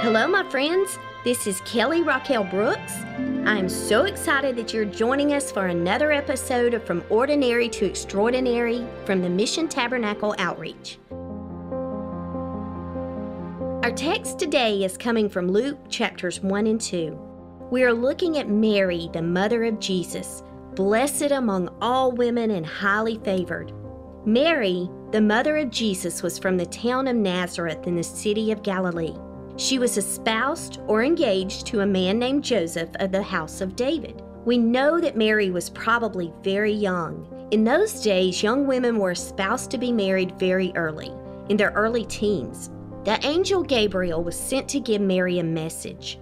Hello, my friends. This is Kelly Raquel Brooks. I'm so excited that you're joining us for another episode of From Ordinary to Extraordinary from the Mission Tabernacle Outreach. Our text today is coming from Luke chapters 1 and 2. We are looking at Mary, the mother of Jesus, blessed among all women and highly favored. Mary, the mother of Jesus, was from the town of Nazareth in the city of Galilee. She was espoused or engaged to a man named Joseph of the house of David. We know that Mary was probably very young. In those days, young women were espoused to be married very early, in their early teens. The angel Gabriel was sent to give Mary a message.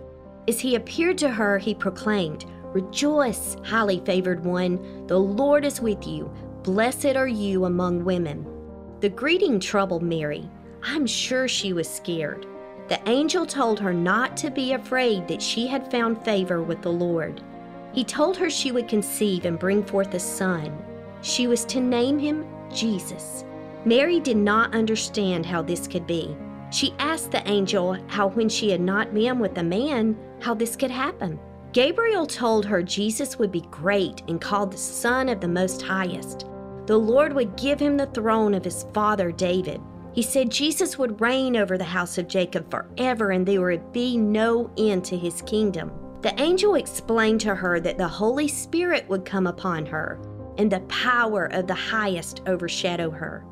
As he appeared to her, he proclaimed, Rejoice, highly favored one, the Lord is with you. Blessed are you among women. The greeting troubled Mary. I'm sure she was scared. The angel told her not to be afraid that she had found favor with the Lord. He told her she would conceive and bring forth a son. She was to name him Jesus. Mary did not understand how this could be. She asked the angel how, when she had not been with a man, how this could happen. Gabriel told her Jesus would be great and called the Son of the Most Highest the Lord would give him the throne of his father David. He said Jesus would reign over the house of Jacob forever and there would be no end to his kingdom. The angel explained to her that the Holy Spirit would come upon her and the power of the highest overshadow her.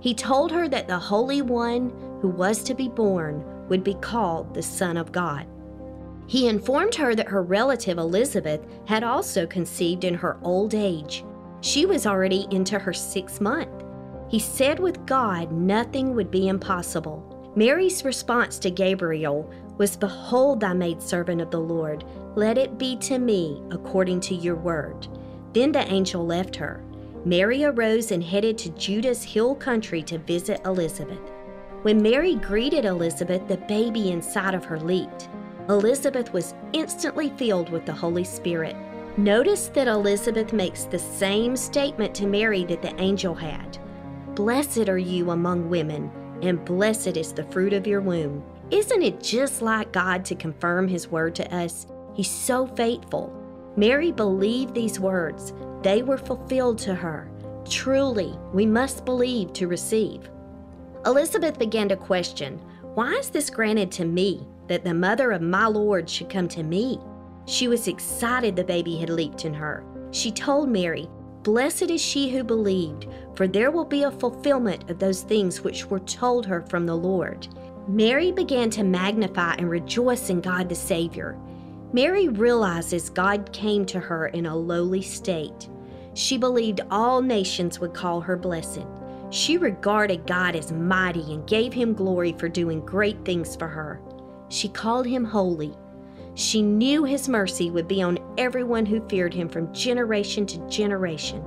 He told her that the Holy One who was to be born would be called the Son of God. He informed her that her relative Elizabeth had also conceived in her old age she was already into her sixth month. He said with God nothing would be impossible. Mary's response to Gabriel was Behold, thy maidservant of the Lord, let it be to me according to your word. Then the angel left her. Mary arose and headed to Judah's hill country to visit Elizabeth. When Mary greeted Elizabeth, the baby inside of her leaped. Elizabeth was instantly filled with the Holy Spirit. Notice that Elizabeth makes the same statement to Mary that the angel had Blessed are you among women, and blessed is the fruit of your womb. Isn't it just like God to confirm His word to us? He's so faithful. Mary believed these words, they were fulfilled to her. Truly, we must believe to receive. Elizabeth began to question Why is this granted to me, that the mother of my Lord should come to me? She was excited the baby had leaped in her. She told Mary, Blessed is she who believed, for there will be a fulfillment of those things which were told her from the Lord. Mary began to magnify and rejoice in God the Savior. Mary realizes God came to her in a lowly state. She believed all nations would call her blessed. She regarded God as mighty and gave him glory for doing great things for her. She called him holy she knew his mercy would be on everyone who feared him from generation to generation.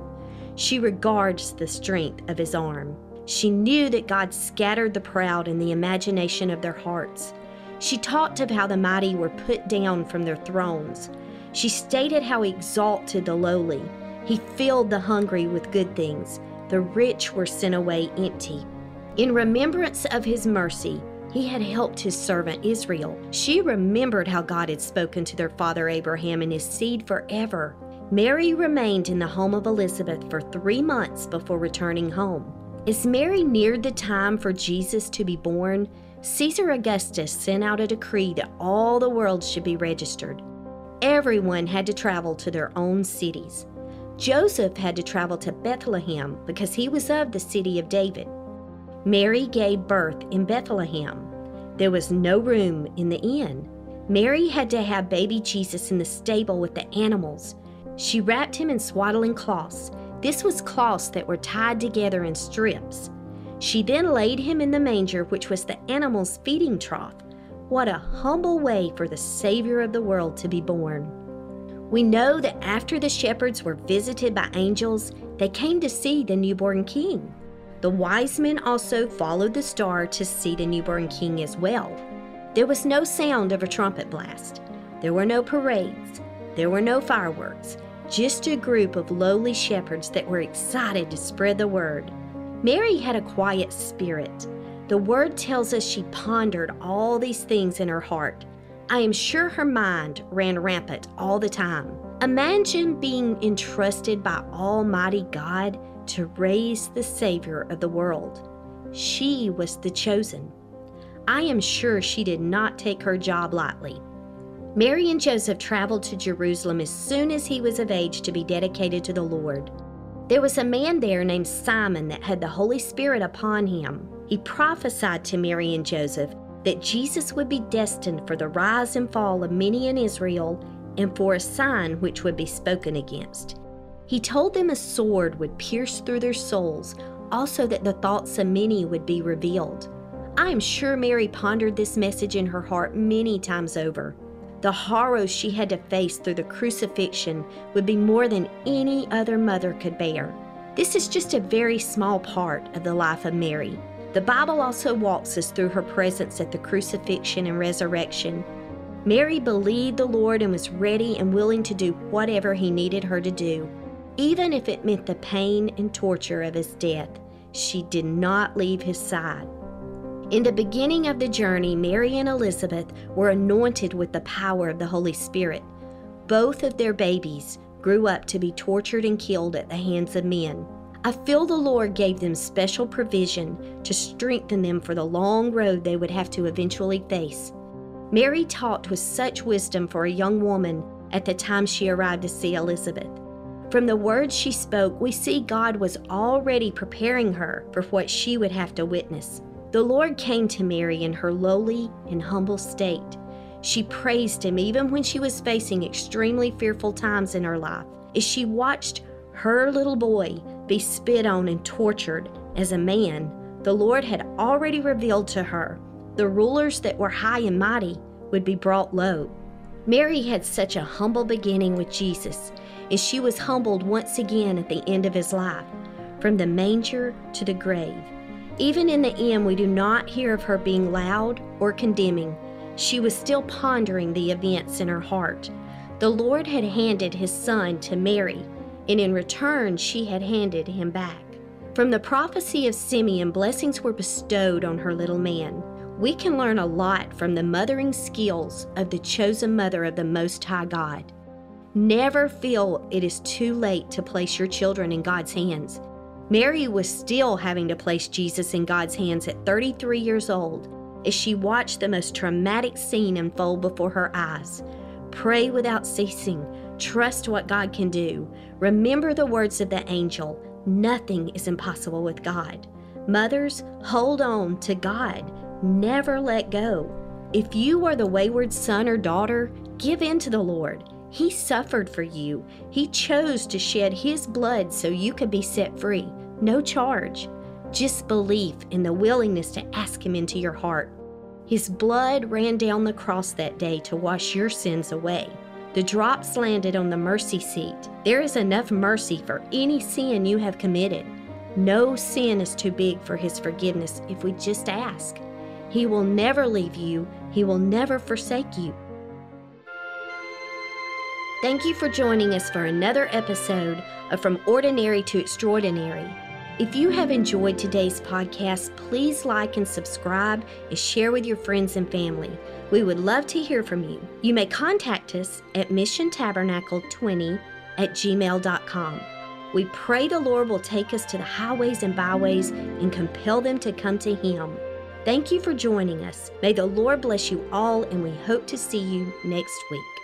She regards the strength of his arm. She knew that God scattered the proud in the imagination of their hearts. She talked of how the mighty were put down from their thrones. She stated how he exalted the lowly. He filled the hungry with good things. The rich were sent away empty. In remembrance of his mercy, he had helped his servant Israel. She remembered how God had spoken to their father Abraham and his seed forever. Mary remained in the home of Elizabeth for three months before returning home. As Mary neared the time for Jesus to be born, Caesar Augustus sent out a decree that all the world should be registered. Everyone had to travel to their own cities. Joseph had to travel to Bethlehem because he was of the city of David. Mary gave birth in Bethlehem. There was no room in the inn. Mary had to have baby Jesus in the stable with the animals. She wrapped him in swaddling cloths. This was cloths that were tied together in strips. She then laid him in the manger, which was the animal's feeding trough. What a humble way for the Savior of the world to be born. We know that after the shepherds were visited by angels, they came to see the newborn king. The wise men also followed the star to see the newborn king as well. There was no sound of a trumpet blast. There were no parades. There were no fireworks. Just a group of lowly shepherds that were excited to spread the word. Mary had a quiet spirit. The word tells us she pondered all these things in her heart. I am sure her mind ran rampant all the time. Imagine being entrusted by Almighty God to raise the Savior of the world. She was the chosen. I am sure she did not take her job lightly. Mary and Joseph traveled to Jerusalem as soon as he was of age to be dedicated to the Lord. There was a man there named Simon that had the Holy Spirit upon him. He prophesied to Mary and Joseph that Jesus would be destined for the rise and fall of many in Israel and for a sign which would be spoken against. He told them a sword would pierce through their souls, also that the thoughts of many would be revealed. I am sure Mary pondered this message in her heart many times over. The horrors she had to face through the crucifixion would be more than any other mother could bear. This is just a very small part of the life of Mary. The Bible also walks us through her presence at the crucifixion and resurrection. Mary believed the Lord and was ready and willing to do whatever he needed her to do, even if it meant the pain and torture of his death. She did not leave his side. In the beginning of the journey, Mary and Elizabeth were anointed with the power of the Holy Spirit. Both of their babies grew up to be tortured and killed at the hands of men. I feel the Lord gave them special provision to strengthen them for the long road they would have to eventually face. Mary talked with such wisdom for a young woman at the time she arrived to see Elizabeth. From the words she spoke, we see God was already preparing her for what she would have to witness. The Lord came to Mary in her lowly and humble state. She praised him even when she was facing extremely fearful times in her life. As she watched her little boy be spit on and tortured as a man, the Lord had already revealed to her the rulers that were high and mighty would be brought low. Mary had such a humble beginning with Jesus, as she was humbled once again at the end of his life, from the manger to the grave. Even in the end, we do not hear of her being loud or condemning. She was still pondering the events in her heart. The Lord had handed his son to Mary, and in return, she had handed him back. From the prophecy of Simeon, blessings were bestowed on her little man. We can learn a lot from the mothering skills of the chosen mother of the Most High God. Never feel it is too late to place your children in God's hands. Mary was still having to place Jesus in God's hands at 33 years old as she watched the most traumatic scene unfold before her eyes. Pray without ceasing. Trust what God can do. Remember the words of the angel nothing is impossible with God. Mothers, hold on to God. Never let go. If you are the wayward son or daughter, give in to the Lord. He suffered for you. He chose to shed His blood so you could be set free no charge, just belief in the willingness to ask Him into your heart. His blood ran down the cross that day to wash your sins away. The drops landed on the mercy seat. There is enough mercy for any sin you have committed. No sin is too big for His forgiveness if we just ask. He will never leave you, He will never forsake you. Thank you for joining us for another episode of From Ordinary to Extraordinary. If you have enjoyed today's podcast, please like and subscribe and share with your friends and family. We would love to hear from you. You may contact us at missiontabernacle20 at gmail.com. We pray the Lord will take us to the highways and byways and compel them to come to Him. Thank you for joining us. May the Lord bless you all, and we hope to see you next week.